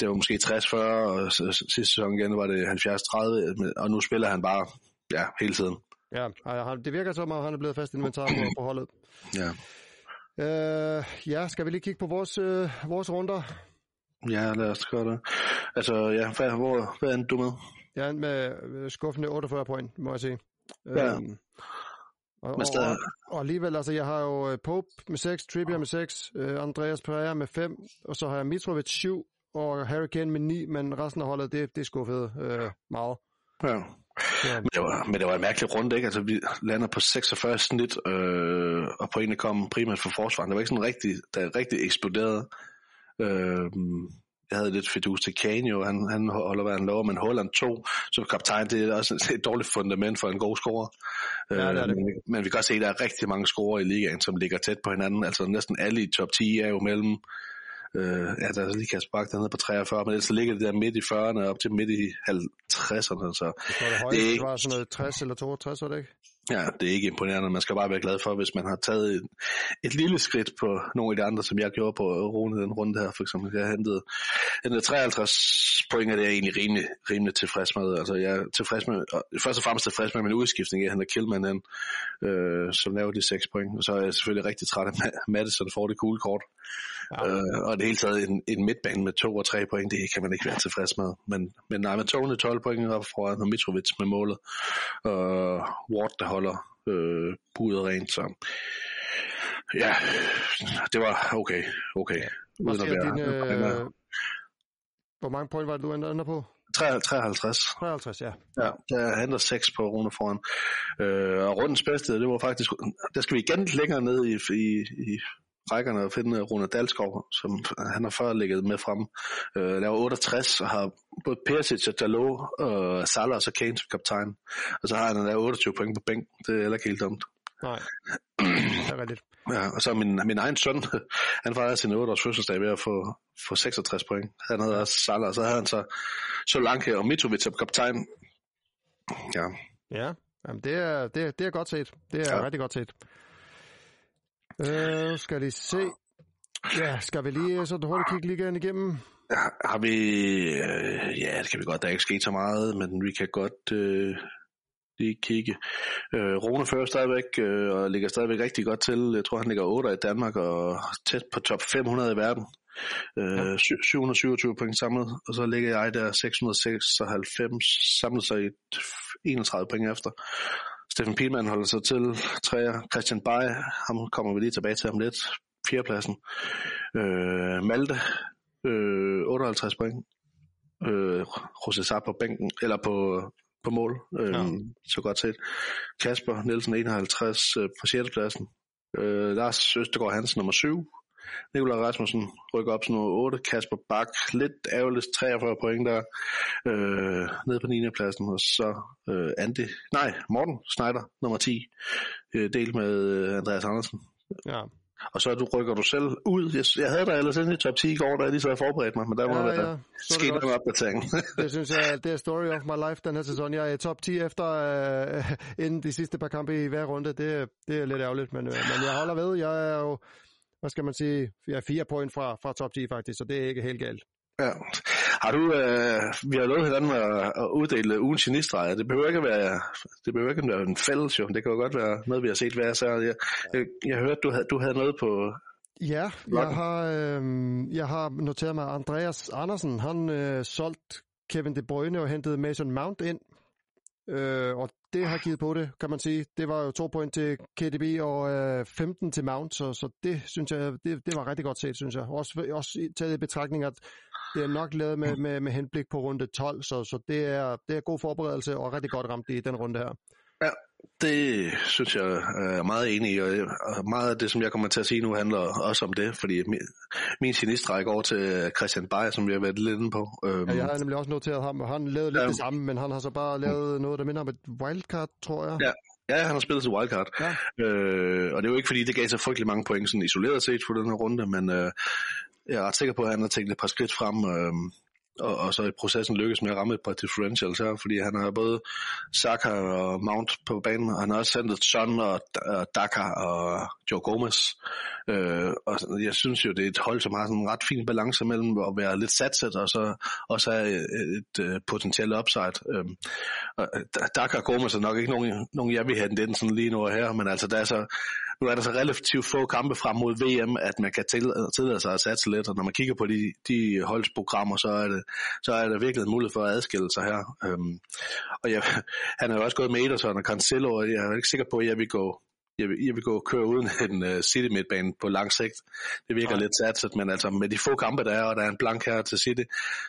Speaker 2: det var måske 60-40, og sidste sæson igen var det 70-30, og nu spiller han bare ja, hele tiden.
Speaker 1: Ja, det virker som om, han er blevet fast inventar på, på holdet.
Speaker 2: Ja.
Speaker 1: Uh, ja, skal vi lige kigge på vores, uh, vores runder?
Speaker 2: Ja, lad os gøre det. Altså, ja, hvad, hvor, hvad er du med?
Speaker 1: Jeg er med skuffende 48 point, må jeg sige.
Speaker 2: Ja.
Speaker 1: Um, og, og, og, og alligevel, altså jeg har jo Pope med 6, Trippier med 6, uh, Andreas Pereira med 5, og så har jeg Mitrovic 7, og Harry Kane med 9, men resten af holdet, det, det er skuffet uh, meget.
Speaker 2: Ja. Ja. Men, det var, men det var en mærkelig runde, ikke? Altså, vi lander på 46 snit, øh, og pointene kom primært fra forsvaret. Det var ikke sådan rigtig, der rigtig eksploderede. Øh, jeg havde lidt fidus til Kane jo, han, han holder hvad han lover, men Holland 2 som kaptajn, det er også et dårligt fundament for en god scorer. Ja, det er det. Men, men vi kan også se, at der er rigtig mange scorer i ligaen, som ligger tæt på hinanden. Altså næsten alle i top 10 er jo mellem Øh, ja, der er lige Kasper Bak dernede på 43, men ellers ligger det der midt i 40'erne op til midt i 50'erne. Så
Speaker 1: det, det, højeste, det, ikke, var sådan noget 60 eller 62, var det ikke?
Speaker 2: Ja, det er ikke imponerende. Man skal bare være glad for, hvis man har taget et, et lille skridt på nogle af de andre, som jeg gjorde på Rune den runde her. For eksempel, jeg hentede, hentede 53 point, og det er jeg egentlig rimelig, rimelig tilfreds med. Altså, jeg er tilfreds med, først og fremmest tilfreds med min udskiftning. Jeg henter Killman ind, øh, som laver de 6 point. Og så er jeg selvfølgelig rigtig træt af Madison får det cool kort. Ja. Øh, og det hele taget en, en midtbane med 2 og 3 point, det kan man ikke være tilfreds med. Men, men nej, med togene 12 point op foran, og Mitrovic med målet. Og Ward, der holder øh, budet rent, så ja, det var okay, okay.
Speaker 1: Uden at være, din, øh, hvor mange point var det, du ender på?
Speaker 2: 53.
Speaker 1: 53, ja.
Speaker 2: Ja, der handler 6 på Rune foran. Øh, og rundens bedste, det var faktisk, der skal vi igen længere ned i, i, i rækkerne og finde Rune Dalskov, som han har før ligget med frem. Øh, laver 68 og har både Persic og Dalot og Salah og så Kane som kaptajn. Og så har han lavet 28 point på bænk. Det er heller ikke helt dumt.
Speaker 1: Nej, det er rigtigt.
Speaker 2: Ja, og så min, min egen søn, han fejrede sin 8 års fødselsdag ved at få, få 66 point. Han havde også Salah, så havde han så Solanke og Mitrovic som kaptajn. Ja.
Speaker 1: Ja, Jamen, det, er, det, er, det er godt set. Det er ja. rigtig godt set. Øh, skal lige se. Ja, skal vi lige så hurtigt kigge ligaen igennem?
Speaker 2: Ja, har vi... Øh, ja, det kan vi godt. Der er ikke sket så meget, men vi kan godt øh, lige kigge. Øh, Rune fører stadigvæk, øh, og ligger stadigvæk rigtig godt til. Jeg tror, han ligger 8 i Danmark, og tæt på top 500 i verden. Øh, ja. 727 point samlet, og så ligger jeg der 696 samlet sig i 31 point efter. Steffen Pielmann holder sig til træer. Christian Bay, ham kommer vi lige tilbage til om lidt. Fjerdepladsen. Øh, Malte, øh, 58 point. Øh, José på bænken, eller på, på mål. Øh, ja. Så godt set. Kasper Nielsen 51 øh, på 6. pladsen. Øh, Lars Østergaard Hansen nummer 7. Nikolaj Rasmussen rykker op til nummer 8. Kasper Bak, lidt ærgerligt, 43 point der, øh, nede på 9. pladsen. Og så øh, Andy, nej, Morten Schneider, nummer 10, øh, delt med øh, Andreas Andersen.
Speaker 1: Ja.
Speaker 2: Og så du rykker du selv ud. Jeg, jeg havde dig ellers inde i top 10 i går, da jeg lige så havde forberedt mig, men der må ja, være ja. sket en opdatering.
Speaker 1: det synes jeg, det er story of my life den her sæson. Jeg er i top 10 efter uh, inden de sidste par kampe i hver runde. Det, det er lidt ærgerligt, men, uh, men jeg holder ved. Jeg er jo hvad skal man sige, ja, fire point fra, fra top 10 faktisk, så det er ikke helt galt.
Speaker 2: Ja. Har du, øh, vi har lovet hinanden at, at uddele ugens genistreger. Det behøver ikke at være, det behøver ikke at være en fælles jo. Det kan jo godt være noget, vi har set hver så. Jeg, jeg, jeg hørte, du havde, du havde noget på,
Speaker 1: Ja, jeg har, øh, jeg har noteret mig, Andreas Andersen, han øh, solgt Kevin De Bruyne og hentede Mason Mount ind. Øh, og det har givet på det, kan man sige. Det var jo to point til KDB og øh, 15 til Mount, så, så det synes jeg, det, det var rigtig godt set, synes jeg. Også, også taget i betragtning, at det er nok lavet med, med, med henblik på runde 12, så, så det, er, det er god forberedelse og rigtig godt ramt i den runde her.
Speaker 2: Ja, det synes jeg er meget enig i, og meget af det, som jeg kommer til at sige nu, handler også om det, fordi min, min sinistræk over til Christian Beyer, som vi har været lidt inde på.
Speaker 1: Øhm, ja, jeg har nemlig også noteret ham, og han lavede lidt ja, det samme, men han har så bare lavet noget, der minder om et wildcard, tror jeg.
Speaker 2: Ja, Ja, han har spillet til wildcard. Ja. Øh, og det er jo ikke, fordi det gav så frygtelig mange point sådan isoleret set for den her runde, men øh, jeg er ret sikker på, at han har tænkt et par skridt frem. Øh, og, og så i processen lykkes med at ramme et par differentials her, fordi han har både Saka og Mount på banen, og han har også sendt Son og, og Daka og Joe Gomez. Øh, og jeg synes jo, det er et hold, som har sådan en ret fin balance mellem at være lidt satset, og så også have et, et, et potentielt upside. Øhm, øh, og Daka og Gomez er nok ikke nogen, nogen jeg vil have den sådan lige nu og her, men altså der er så nu er der så relativt få kampe frem mod VM, at man kan tillade sig at satse lidt, og når man kigger på de, de holdsprogrammer, så er, det, så er der virkelig en mulighed for at adskille sig her. Øhm, og jeg, han er jo også gået med Ederson og Cancelo, og jeg er ikke sikker på, at jeg vil gå jeg vil, jeg vil gå og køre uden en uh, City midtbane på lang sigt. Det virker Nej. lidt satset, men altså med de få kampe, der er, og der er en blank her til City,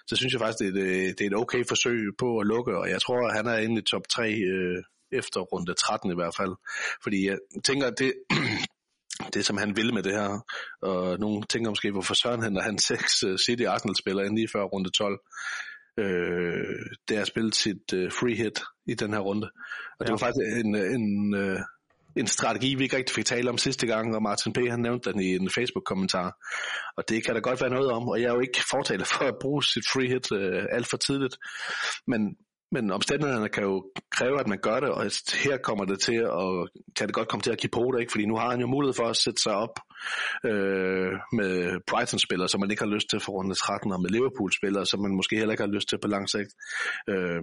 Speaker 2: så synes jeg faktisk, det er, det er et okay forsøg på at lukke, og jeg tror, at han er inde i top 3 øh, efter runde 13 i hvert fald. Fordi jeg tænker, det, det som han vil med det her, og nogen tænker måske, hvorfor søren han, han seks uh, City Arsenal-spillere lige før runde 12, øh, det er spillet sit uh, free hit i den her runde. Og ja. det var faktisk en, en, uh, en strategi, vi ikke rigtig fik tale om sidste gang, og Martin P. han nævnte den i en Facebook-kommentar. Og det kan der godt være noget om, og jeg er jo ikke fortaler for at bruge sit free hit uh, alt for tidligt. Men men omstændighederne kan jo kræve, at man gør det, og her kommer det til, og kan det godt komme til at give på det, ikke? fordi nu har han jo mulighed for at sætte sig op øh, med Brighton-spillere, som man ikke har lyst til for runde 13, og med Liverpool-spillere, som man måske heller ikke har lyst til på lang sigt. Øh,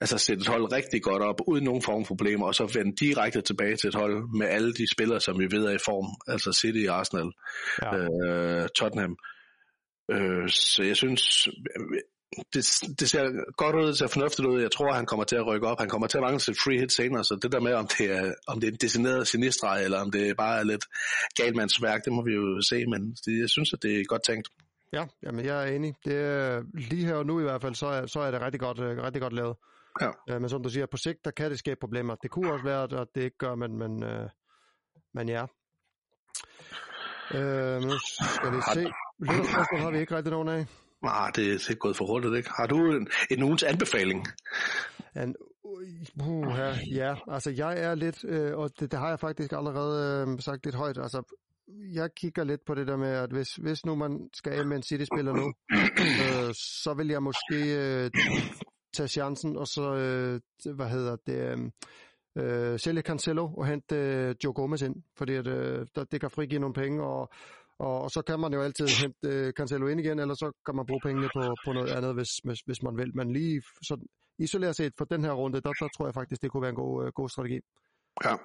Speaker 2: altså sætte et hold rigtig godt op, uden nogen form for problemer, og så vende direkte tilbage til et hold med alle de spillere, som vi ved er i form, altså City, Arsenal, ja. øh, Tottenham. Øh, så jeg synes, det, det ser godt ud, det ser fornuftigt ud. Jeg tror, han kommer til at rykke op. Han kommer til at mangle sit free hit senere, så det der med, om det er, om det er en designeret sinistreg, eller om det bare er lidt galmandsværk, det må vi jo se, men det, jeg synes, at det er godt tænkt.
Speaker 1: Ja, jamen jeg er enig. Det er, lige her og nu i hvert fald, så er, så er det rigtig godt, øh, rigtig godt lavet. Ja. Øh, men som du siger, på sigt, der kan det skabe problemer. Det kunne også være, at det ikke gør, men, men, øh, men ja. Øh, nu skal vi se. Lytterspørgsmål har vi ikke rigtig nogen af.
Speaker 2: Nej, det, det er gået for hurtigt, ikke? Har du en, en ugens anbefaling?
Speaker 1: En, uh, ja, ja, altså jeg er lidt, øh, og det, det har jeg faktisk allerede øh, sagt lidt højt, altså jeg kigger lidt på det der med, at hvis, hvis nu man skal af med en City-spiller nu, øh, så vil jeg måske øh, tage chancen, og så, øh, hvad hedder det, øh, øh, sælge Cancelo og hente øh, Joe Gomez ind, fordi at, øh, der, det kan frigive nogle penge, og og, og så kan man jo altid hente uh, Cancelo ind igen, eller så kan man bruge pengene på, på noget andet, hvis, hvis, hvis man vil. Men lige så isoleret set for den her runde, der, der tror jeg faktisk, det kunne være en god, uh, god strategi. Ja.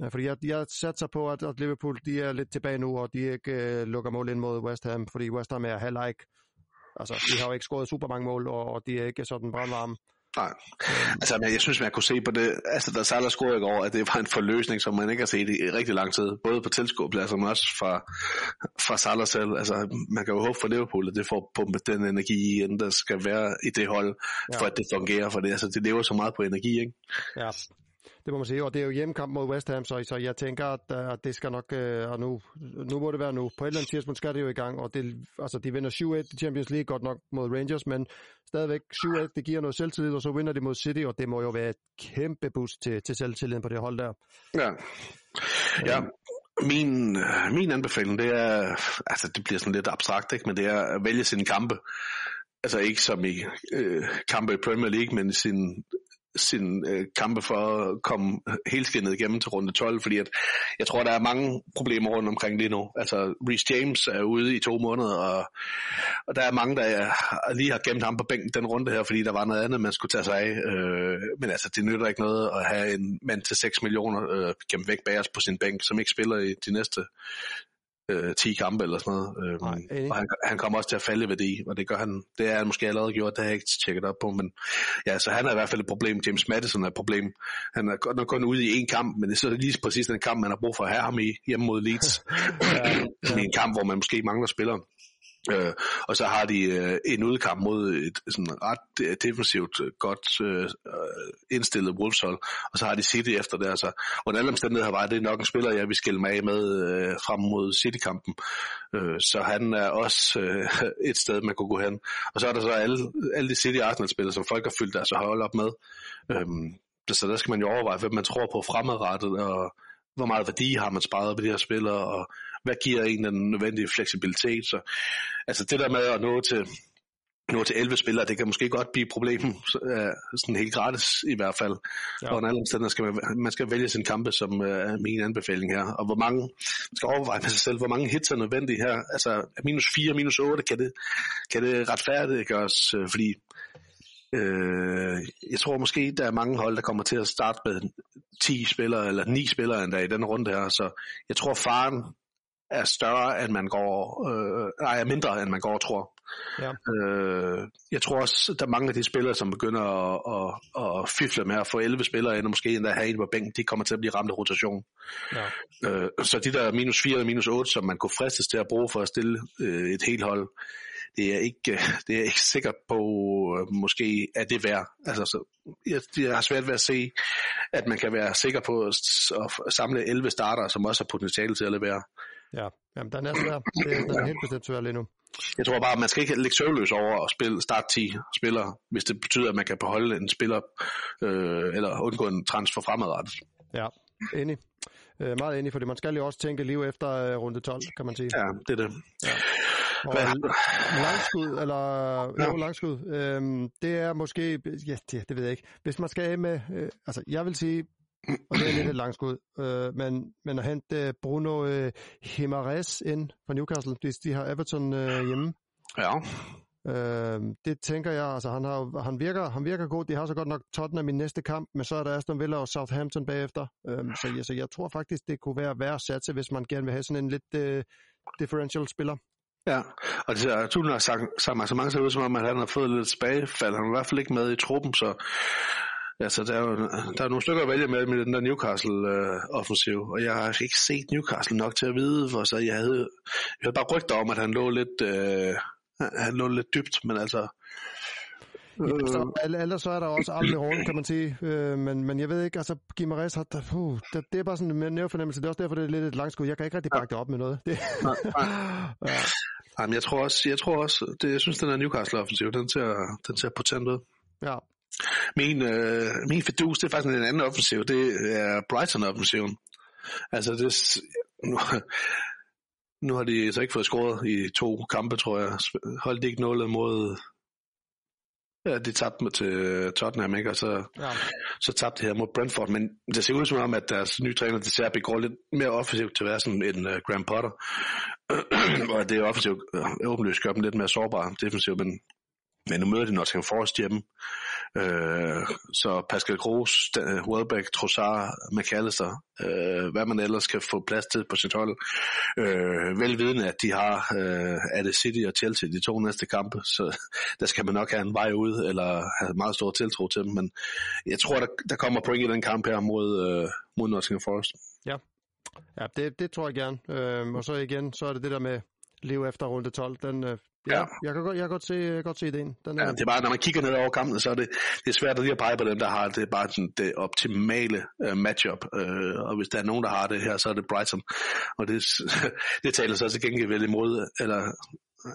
Speaker 1: ja fordi jeg, jeg satser på, at, at Liverpool de er lidt tilbage nu, og de ikke uh, lukker mål ind mod West Ham, fordi West Ham er halv Altså, de har jo ikke scoret super mange mål, og, og de er ikke sådan brandvarme.
Speaker 2: Nej. Altså, men jeg synes, man kunne se på det, altså da Salah scorede i går, at det var en forløsning, som man ikke har set i rigtig lang tid, både på tilskuerpladser, men også fra, fra Salah selv. Altså, man kan jo håbe for Liverpool, at det får pumpet den energi ind, der skal være i det hold, for ja. at det fungerer, for det, altså, det lever så meget på energi, ikke?
Speaker 1: Ja, det må man sige, og det er jo hjemmekamp mod West Ham, så, så jeg tænker, at, øh, at det skal nok, øh, og nu, nu må det være nu. På et eller andet tidspunkt skal det jo i gang, og det, altså, de vinder 7-1 i Champions League, godt nok mod Rangers, men stadigvæk 7-1, det giver noget selvtillid, og så vinder de mod City, og det må jo være et kæmpe boost til, til selvtilliden på det hold der.
Speaker 2: Ja, ja. Min, min anbefaling, det er, altså det bliver sådan lidt abstrakt, ikke? men det er at vælge sine kampe altså ikke som i øh, kampe i Premier League, men sin sin øh, kampe for at komme helskindet igennem til runde 12, fordi at, jeg tror, der er mange problemer rundt omkring lige nu. Altså, Reece James er ude i to måneder, og, og der er mange, der er, lige har gemt ham på bænken den runde her, fordi der var noget andet, man skulle tage sig af. Øh, men altså, det nytter ikke noget at have en mand til 6 millioner øh, gemt væk bag os på sin bænk, som ikke spiller i de næste øh, 10 kampe eller sådan noget. Øhm, Nej, og han, han kommer også til at falde i værdi, og det gør han. Det er han måske allerede gjort, det har jeg ikke tjekket op på, men ja, så han er i hvert fald et problem. James Madison er et problem. Han er godt nok kun ude i en kamp, men det er så lige præcis den kamp, man har brug for at have ham i hjemme mod Leeds. ja, ja. I en kamp, hvor man måske mangler spillere. Øh, og så har de øh, en udkamp mod et sådan ret øh, defensivt øh, godt øh, indstillet Wolfshold, og så har de City efter det. Altså, under alle omstændigheder var det nok en spiller, jeg vil skille mig af med øh, frem mod City-kampen. Øh, så han er også øh, et sted, man kunne gå hen. Og så er der så alle, alle de City-Arsenal-spillere, som folk har fyldt deres hold op med. Øh, så der skal man jo overveje, hvad man tror på fremadrettet, og hvor meget værdi har man sparet på de her spillere, og hvad giver en den nødvendige fleksibilitet. Så, altså det der med at nå til nå til 11 spillere, det kan måske godt blive et problem, øh, sådan helt gratis i hvert fald. Ja. Og en anden sted skal man, man skal vælge sin kampe, som øh, min anbefaling her. Og hvor mange, man skal overveje med sig selv, hvor mange hits er nødvendige her. Altså minus 4, minus 8, kan det, kan det retfærdiggøres, øh, fordi Øh, jeg tror måske, der er mange hold, der kommer til at starte med 10 spillere, eller 9 spillere endda i den runde her, så jeg tror faren er større, end man går, øh, nej, er mindre, end man går tror. Ja. Øh, jeg tror også, der er mange af de spillere, som begynder at, at, at fifle med at få 11 spillere ind, og måske endda have en på bænken, de kommer til at blive ramt af rotation. Ja. Øh, så de der minus 4 og minus 8, som man kunne fristes til at bruge for at stille øh, et helt hold, det er ikke, det er ikke sikkert på, øh, måske er det værd. Altså, så, jeg, jeg har svært ved at se, at man kan være sikker på at, at samle 11 starter, som også har potentiale til at levere.
Speaker 1: Ja, Jamen, den er svær. Det, den er helt bestemt svær lige nu.
Speaker 2: Jeg tror bare, at man skal ikke ligge søvnløs over at spille, start 10 spillere, hvis det betyder, at man kan beholde en spiller, øh, eller undgå en transfer fremadrettet.
Speaker 1: Ja, enig. Øh, meget enig, fordi man skal jo også tænke liv efter øh, runde 12, kan man sige.
Speaker 2: Ja, det er det. Ja.
Speaker 1: Og langskud, eller ja. jo, langskud, øhm, det er måske, ja, det, det ved jeg ikke. Hvis man skal af med, øh, altså jeg vil sige, og det er lidt et langskud, øh, men, men at hente Bruno øh, Himares ind fra Newcastle, de, de har Everton øh, hjemme.
Speaker 2: Ja.
Speaker 1: Øh, det tænker jeg, altså han, har, han, virker, han virker god. De har så godt nok Tottenham i næste kamp, men så er der Aston Villa og Southampton bagefter. Øh, så, ja, så jeg tror faktisk, det kunne være værd at satse, hvis man gerne vil have sådan en lidt øh, differential spiller.
Speaker 2: Ja, og det ser Tulen har sagt, sagt så mange så ud, som om at han har fået lidt tilbagefald. Han er i hvert fald ikke med i truppen, så Ja, så der er jo der er nogle stykker at vælge med med den der Newcastle-offensiv, øh, og jeg har ikke set Newcastle nok til at vide, for så jeg havde, jeg havde bare rygter om, at han lå lidt, øh, han lå lidt dybt, men altså...
Speaker 1: Øh. Så, ellers så er der også Almiron, kan man sige, øh, men, men jeg ved ikke, altså Gimares har, uh, det, det er bare sådan en nervefornemmelse, det er også derfor, det er lidt et langskud. Jeg kan ikke rigtig bakke det op med noget. Det. Nej, nej.
Speaker 2: ja. Jamen, jeg tror også, jeg tror også, det, jeg synes, den er Newcastle-offensiv, den ser, den ser potent ud.
Speaker 1: Ja,
Speaker 2: min, øh, min fedus, det er faktisk en anden offensiv, det er Brighton-offensiven. Altså, det, nu, nu har de så ikke fået scoret i to kampe, tror jeg. Holdt ikke nullet mod... Ja, de tabte til Tottenham, ikke? Og så, ja. så tabte de her mod Brentford. Men det ser ud som om, at deres nye træner, de ser går lidt mere offensivt til at være sådan en uh, Graham Potter. og det er offensivt uh, åbenlyst gør dem lidt mere sårbare defensivt, men men nu møder de Nottingham Forest hjemme. Øh, så Pascal Groß, øh, Welbeck, Trossard, McAllister, øh, hvad man ellers kan få plads til på sit hold. Øh, velvidende, at de har øh, er det City og Chelsea de to næste kampe, så der skal man nok have en vej ud, eller have meget stor tiltro til dem. Men jeg tror, der, der kommer point i den kamp her mod, øh, mod Nottingham Forest.
Speaker 1: Ja, ja det, det tror jeg gerne. Øh, og så igen, så er det det der med leve efter runde 12. Den, øh, Ja, jeg kan godt, jeg kan godt se, jeg kan godt se ideen. Den
Speaker 2: er... ja, det er bare, når man kigger ned over kampen, så er det, det er svært at lige at pege på dem, der har det, er bare sådan det optimale uh, matchup. Uh, og hvis der er nogen, der har det her, så er det Brighton. Og det, det taler så til gengæld vel imod, eller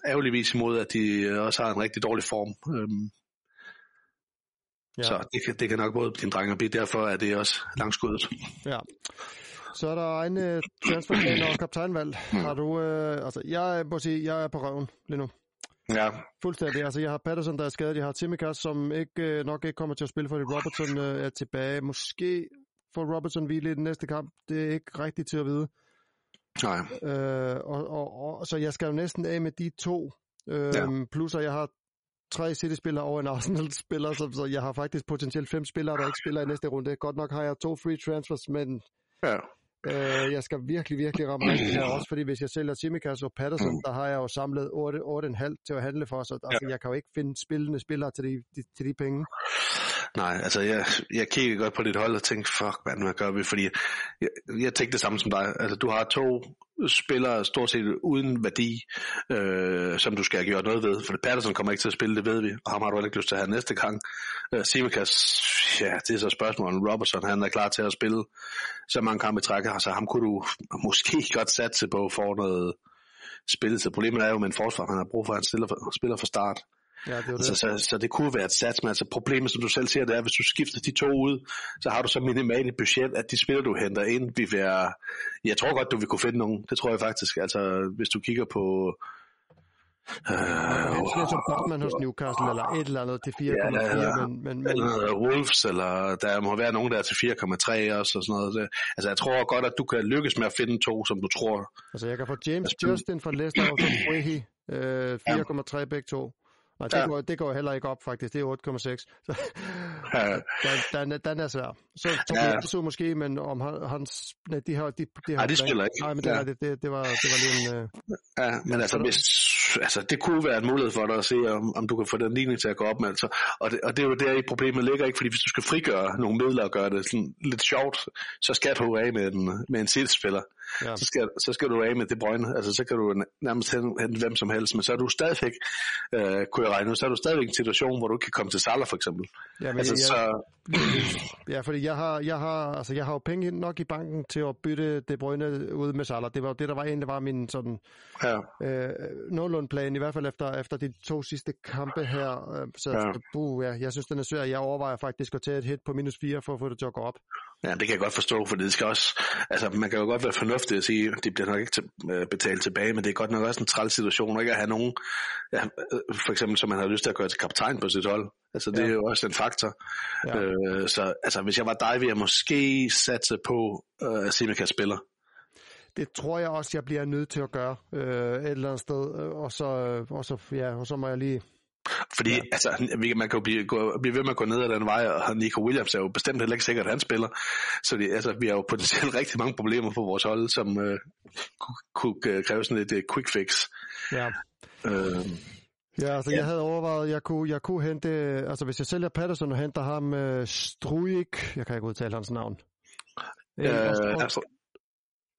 Speaker 2: ærgerligvis imod, at de også har en rigtig dårlig form. Um, ja. Så det kan, det kan nok både din dreng og blive, derfor er det også langskuddet.
Speaker 1: Ja. Så er der en transferplan og kaptajnvalg. Mm. Har du, uh, altså, jeg må sige, jeg er på røven lige nu.
Speaker 2: Ja.
Speaker 1: Fuldstændig. Altså, jeg har Patterson, der er skadet. Jeg har Timikas, som ikke, uh, nok ikke kommer til at spille, fordi Robertson uh, er tilbage. Måske får Robertson hvile i den næste kamp. Det er ikke rigtigt til at vide.
Speaker 2: Nej.
Speaker 1: Uh, og, og, og, så jeg skal jo næsten af med de to. Uh, ja. Plus, at jeg har tre City-spillere og en Arsenal-spiller, så, så jeg har faktisk potentielt fem spillere, der ikke spiller i næste runde. Godt nok har jeg to free transfers, men
Speaker 2: ja.
Speaker 1: Øh, jeg skal virkelig, virkelig ramme rigtigt her også, fordi hvis jeg sælger Simikas og Patterson, der har jeg jo samlet 8,5 til at handle for, så altså, ja. jeg kan jo ikke finde spillende spillere til de, de, til de penge.
Speaker 2: Nej, altså jeg, jeg kiggede godt på dit hold og tænker, fuck, hvad nu gør vi? Fordi jeg, jeg tænkte det samme som dig. Altså du har to spillere stort set uden værdi, øh, som du skal have gjort noget ved. For Patterson kommer ikke til at spille, det ved vi. Og ham har du ikke lyst til at have næste gang. Øh, Simikas, ja, det er så spørgsmålet. Robertson, han er klar til at spille så mange kampe i træk. Altså ham kunne du måske godt satse på for noget spilletid. Problemet er jo med en forsvar, han har brug for, at han for, spiller for start.
Speaker 1: Ja, det
Speaker 2: altså, det. Så, så det kunne være et sats, men altså problemet, som du selv siger, det er, at hvis du skifter de to ud, så har du så minimalt et budget, at de spiller, du henter ind, vil være... Jeg tror godt, du vil kunne finde nogen. Det tror jeg faktisk. Altså, hvis du kigger på
Speaker 1: Uh, det som Botman hos Newcastle, eller et eller andet til 4,4, ja, men, men, men...
Speaker 2: Eller Wolves, eller der må være nogen, der er til 4,3 også, og sådan noget. Altså, jeg tror godt, at du kan lykkes med at finde to, som du tror.
Speaker 1: Altså, jeg kan få James altså, Justin fra Leicester og Wehi, øh, 4,3 ja. begge to. Og det, ja. går, det går heller ikke op, faktisk. Det er 8,6. Så, ja. den, den, den er svær. Så Tobias ja. måske, men om hans... Nej, de har... De,
Speaker 2: de, har Nej, de spiller ikke.
Speaker 1: Nej, men det, ja. det, det, det, var, det var lige en... Uh,
Speaker 2: ja, men altså, hvis, altså, det kunne være en mulighed for dig at se, om, om du kan få den ligning til at gå op med. Altså. Og, det, og det er jo der, i problemet ligger, ikke? Fordi hvis du skal frigøre nogle midler og gøre det sådan lidt sjovt, så skal du af med en, med en City-spiller. Ja. Så, skal, så skal du af med det brøgne. Altså, så kan du nærmest hente hvem som helst. Men så er du stadigvæk, øh, kunne jeg regne ud, så er du stadigvæk i en situation, hvor du ikke kan komme til Salah for eksempel.
Speaker 1: Ja, men altså, jeg, så... ja fordi jeg har, jeg, har, altså, jeg har jo penge nok i banken til at bytte det brøgne ud med Salah. Det var det, der var egentlig var min sådan ja. øh, nogenlunde plan, i hvert fald efter, efter de to sidste kampe her. Øh, så ja. buh, ja, jeg synes, den er svær. Jeg overvejer faktisk at tage et hit på minus 4 for at få det til at gå op.
Speaker 2: Ja, det kan jeg godt forstå, for det skal også, altså man kan jo godt være fornuftig at sige, at de bliver nok ikke til, øh, betalt tilbage, men det er godt nok også en træls situation, ikke at have nogen, ja, øh, for eksempel som man har lyst til at gøre til kaptajn på sit hold. Altså det ja. er jo også en faktor. Ja. Øh, så altså, hvis jeg var dig, ville jeg måske satse på, øh, at Simika spiller.
Speaker 1: Det tror jeg også, jeg bliver nødt til at gøre øh, et eller andet sted, og så, og så, ja, og så må jeg lige
Speaker 2: fordi ja. altså, man kan jo blive, gå, blive ved med at gå ned ad den vej, og Nico Williams er jo bestemt heller ikke sikkert, at han spiller. Så det, altså, vi har jo potentielt rigtig mange problemer på vores hold, som øh, kunne, kunne kræve sådan et uh, quick fix.
Speaker 1: Ja. Øh, Ja, altså ja. jeg havde overvejet, jeg kunne, jeg kunne hente, altså hvis jeg sælger Patterson og henter ham uh, Struik, jeg kan ikke udtale hans navn.
Speaker 2: Ja, uh, altså.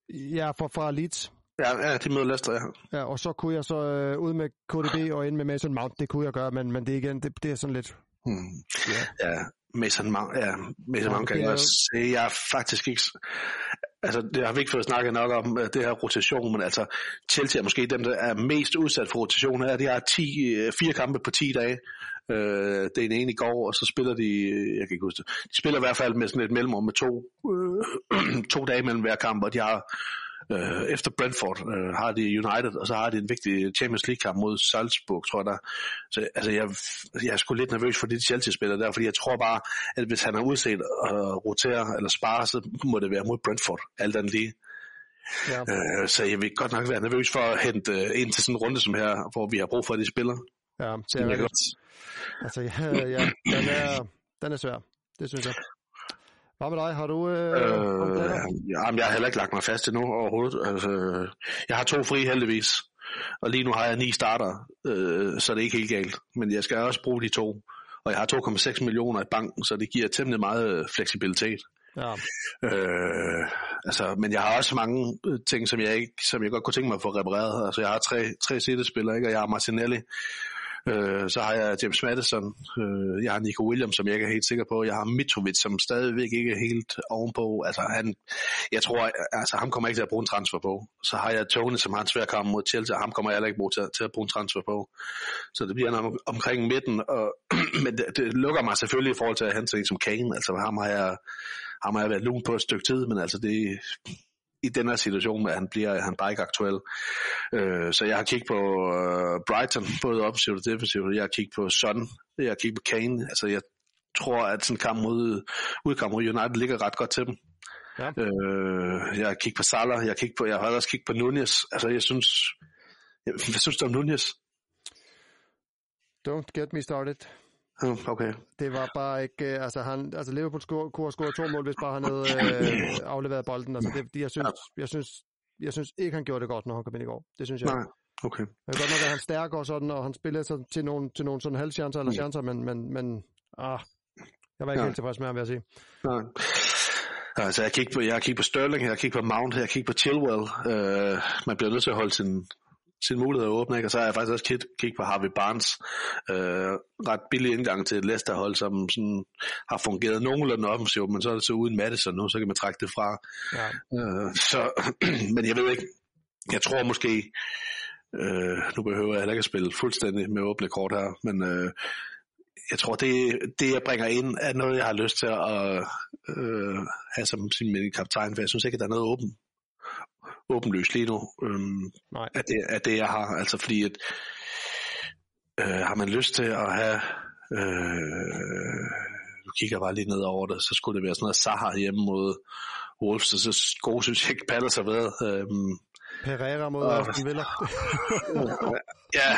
Speaker 1: Ja, fra, fra Leeds.
Speaker 2: Ja, ja, de møder Leicester, ja.
Speaker 1: Ja, og så kunne jeg så øh, ud med KDB og ind med Mason Mount, det kunne jeg gøre, men, men det igen, det, det er sådan lidt...
Speaker 2: Hmm. Ja. ja, Mason Mount, ja, Mason Mount kan jeg også sige, jeg er faktisk ikke... Altså, det har vi ikke fået snakket nok om, øh, det her rotation, men altså, Chelsea er måske dem, der er mest udsat for rotation her. De har 10, øh, fire kampe på 10 dage. Øh, det er en ene i går, og så spiller de, jeg kan ikke huske det, de spiller i hvert fald med sådan et mellemrum med to, øh, to dage mellem hver kamp, og de har Øh, efter Brentford øh, har de United, og så har de en vigtig Champions League-kamp mod Salzburg, tror jeg der. Så altså, jeg, jeg er sgu lidt nervøs for de Chelsea-spillere der, fordi jeg tror bare, at hvis han har udset at rotere eller spare, så må det være mod Brentford, alt andet lige. Ja. Øh, så jeg vil godt nok være nervøs for at hente øh, ind til sådan en runde som her, hvor vi har brug for, at de spiller.
Speaker 1: Ja, det er, godt. Altså, ja, ja, den er, den er svær. Det synes jeg. Hvad med dig? Har du... Øh, øh,
Speaker 2: jamen, jeg har heller ikke lagt mig fast endnu overhovedet. Altså, jeg har to fri heldigvis. Og lige nu har jeg ni starter, øh, så det er ikke helt galt. Men jeg skal også bruge de to. Og jeg har 2,6 millioner i banken, så det giver temmelig meget fleksibilitet. Ja. Øh, altså, men jeg har også mange ting, som jeg, ikke, som jeg godt kunne tænke mig at få repareret. Altså, jeg har tre, tre spillere ikke? og jeg har Martinelli, Øh, så har jeg James Madison, øh, jeg har Nico Williams, som jeg ikke er helt sikker på, jeg har Mitrovic, som stadigvæk ikke er helt ovenpå. Altså han, jeg tror, altså ham kommer jeg ikke til at bruge en transfer på. Så har jeg Tony, som har en svær kamp mod Chelsea, og ham kommer jeg heller ikke bruge til, til at bruge en transfer på. Så det bliver om, omkring midten, og, men det, det, lukker mig selvfølgelig i forhold til at hente som Kane. Altså ham har jeg, ham har jeg været lun på et stykke tid, men altså det, i den her situation, at han bliver han bare ikke aktuel. Øh, så jeg har kigget på uh, Brighton, både offensivt og defensivt. Jeg har kigget på Son, jeg har kigget på Kane. Altså jeg tror, at sådan en kamp mod, udkamp mod United ligger ret godt til dem. Ja. Øh, jeg har kigget på Salah, jeg har, kigget på, jeg har også kigget på Nunez. Altså jeg synes, jeg, hvad synes du om Nunez?
Speaker 1: Don't get me started.
Speaker 2: Okay.
Speaker 1: Det var bare ikke, øh, altså, han, altså Liverpool score, kunne have scoret to mål, hvis bare han havde øh, afleveret bolden. Altså, det, jeg, synes, jeg, synes, jeg synes ikke, han gjorde det godt, når han kom ind i går. Det synes jeg.
Speaker 2: Nej, okay.
Speaker 1: Jeg kan godt nok, at han stærker og sådan, og han spillede sig til nogle, til nogle sådan halvchancer eller mm. chancer, men, men, men ah, jeg var ikke ja. helt tilfreds med ham, vil jeg sige.
Speaker 2: Nej. Altså, jeg kigger på, jeg kigger på Sterling, jeg kigger på Mount, jeg kigger på Chilwell. Uh, man bliver nødt til at holde sin, sin mulighed at åbne, ikke? og så har jeg faktisk også kigget kig på Harvey Barnes. Øh, ret billig indgang til et Leicester-hold, som sådan, har fungeret nogenlunde offensivt, men så er det så uden Madison nu, så kan man trække det fra. Ja. Øh, så, men jeg ved ikke, jeg tror måske, øh, nu behøver jeg heller ikke at spille fuldstændig med åbne kort her, men øh, jeg tror, det, det jeg bringer ind, er noget, jeg har lyst til at øh, have som sin kaptajn, for jeg synes ikke, at der er noget åben åbenlyst lige nu, øhm,
Speaker 1: Nej.
Speaker 2: at, det, at det jeg har. Altså fordi, at øh, har man lyst til at have, øh, nu kigger jeg bare lige ned over det, så skulle det være sådan noget Sahar hjemme mod Wolves, så, så gode synes jeg ikke Palace har været. Øhm,
Speaker 1: Pereira mod
Speaker 2: Åh.
Speaker 1: Aston Villa.
Speaker 2: ja,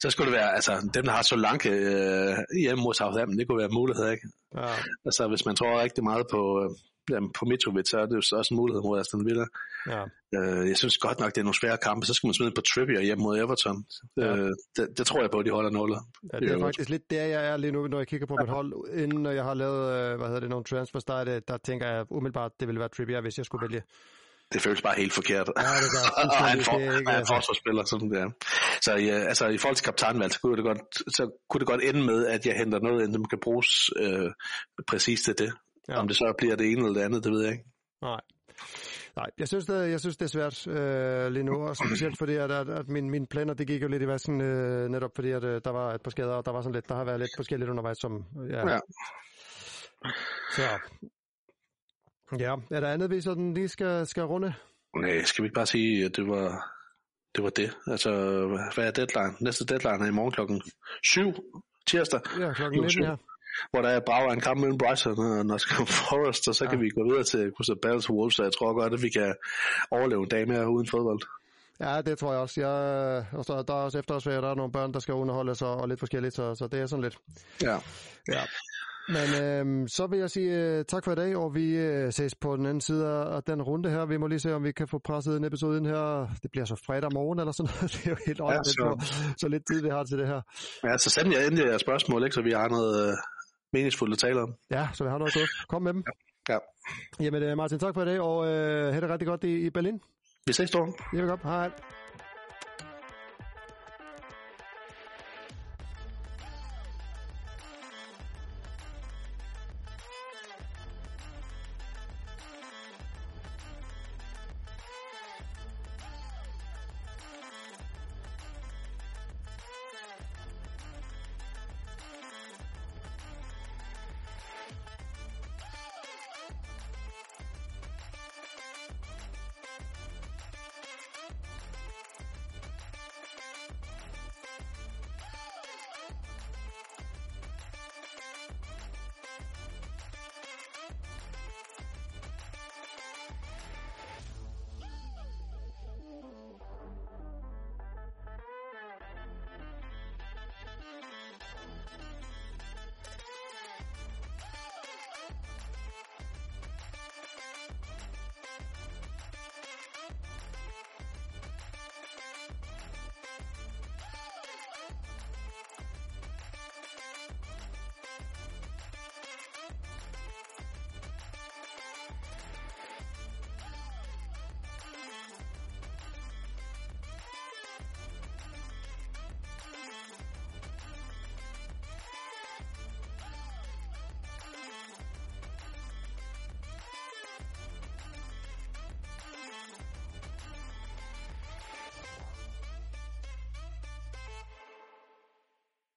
Speaker 2: så skulle det være, altså dem der har Solanke øh, hjemme mod Southampton, det kunne være mulighed, ikke?
Speaker 1: ja.
Speaker 2: Altså hvis man tror rigtig meget på, øh, jamen, på Mitrovic, så er det jo så også en mulighed mod Aston Villa.
Speaker 1: ja.
Speaker 2: Øh, jeg synes godt nok, det er nogle svære kampe. Så skal man smide på Trippier hjem mod Everton.
Speaker 1: Ja.
Speaker 2: Øh, det, det, tror jeg på, at de holder nullet.
Speaker 1: Ja, det er
Speaker 2: Jo.
Speaker 1: faktisk lidt der, jeg er lige nu, når jeg kigger på mit hold. Inden jeg har lavet, øh, hvad hedder det, nogle transfers, der, er det, der tænker jeg umiddelbart, det ville være Trippier, hvis jeg skulle vælge.
Speaker 2: Det føles bare helt forkert.
Speaker 1: Ja, det gør
Speaker 2: og han, for,
Speaker 1: Det ikke,
Speaker 2: han
Speaker 1: altså-
Speaker 2: forsvarsspiller, som det er. Så ja, altså, i forhold til kaptajnvalg, så kunne, det godt, så kunne det godt ende med, at jeg henter noget, ind, som kan bruges øh, præcis til det.
Speaker 1: Ja.
Speaker 2: Ja. Om det så bliver det ene eller det andet, det ved jeg ikke.
Speaker 1: Nej. Nej, jeg synes, det, jeg synes, det er svært øh, lige nu, og specielt fordi, at, at, at min, mine planer, det gik jo lidt i vasken, øh, netop fordi, at øh, der var et par skader, og der var sådan lidt, der har været lidt forskelligt undervejs, som, ja.
Speaker 2: Ja.
Speaker 1: Så, ja, er der andet, vi sådan lige skal, skal runde?
Speaker 2: Nej, skal vi ikke bare sige, at det var det. Var det. Altså, hvad er deadline? Næste deadline er i morgen klokken 7 tirsdag,
Speaker 1: Ja, klokken
Speaker 2: Jo,
Speaker 1: 19
Speaker 2: syv.
Speaker 1: her.
Speaker 2: Hvor der er brager en kamp mellem Brighton og Nottingham Forest, og så
Speaker 1: Ja.
Speaker 2: kan vi gå videre til Crystal Palace Wolves, så jeg tror godt, at vi kan overleve en dag mere uden fodbold.
Speaker 1: Ja, det tror jeg også. Jeg, og så, der er også efterårsferie, der er nogle børn, der skal underholdes og, og lidt forskelligt, så, så det er sådan lidt.
Speaker 2: Ja.
Speaker 1: Ja. Men øhm, så vil jeg sige øh, tak for i dag, og vi øh, ses på den anden side af den runde her. Vi må lige se, om vi kan få presset en episode ind her. Det bliver så fredag morgen eller sådan noget. Det er jo helt
Speaker 2: så-
Speaker 1: så... så lidt tid vi har til det her.
Speaker 2: ja, så send jer endelig jeres spørgsmål, ikke, så vi har noget øh, meningsfuldt at tale om.
Speaker 1: Ja, så vi har noget godt. Kom med dem.
Speaker 2: Ja.
Speaker 1: Jamen øh, Martin, tak for i dag, og øh, have det rigtig godt i, i Berlin.
Speaker 2: Vi ses, Storm.
Speaker 1: Jamen godt. Hej.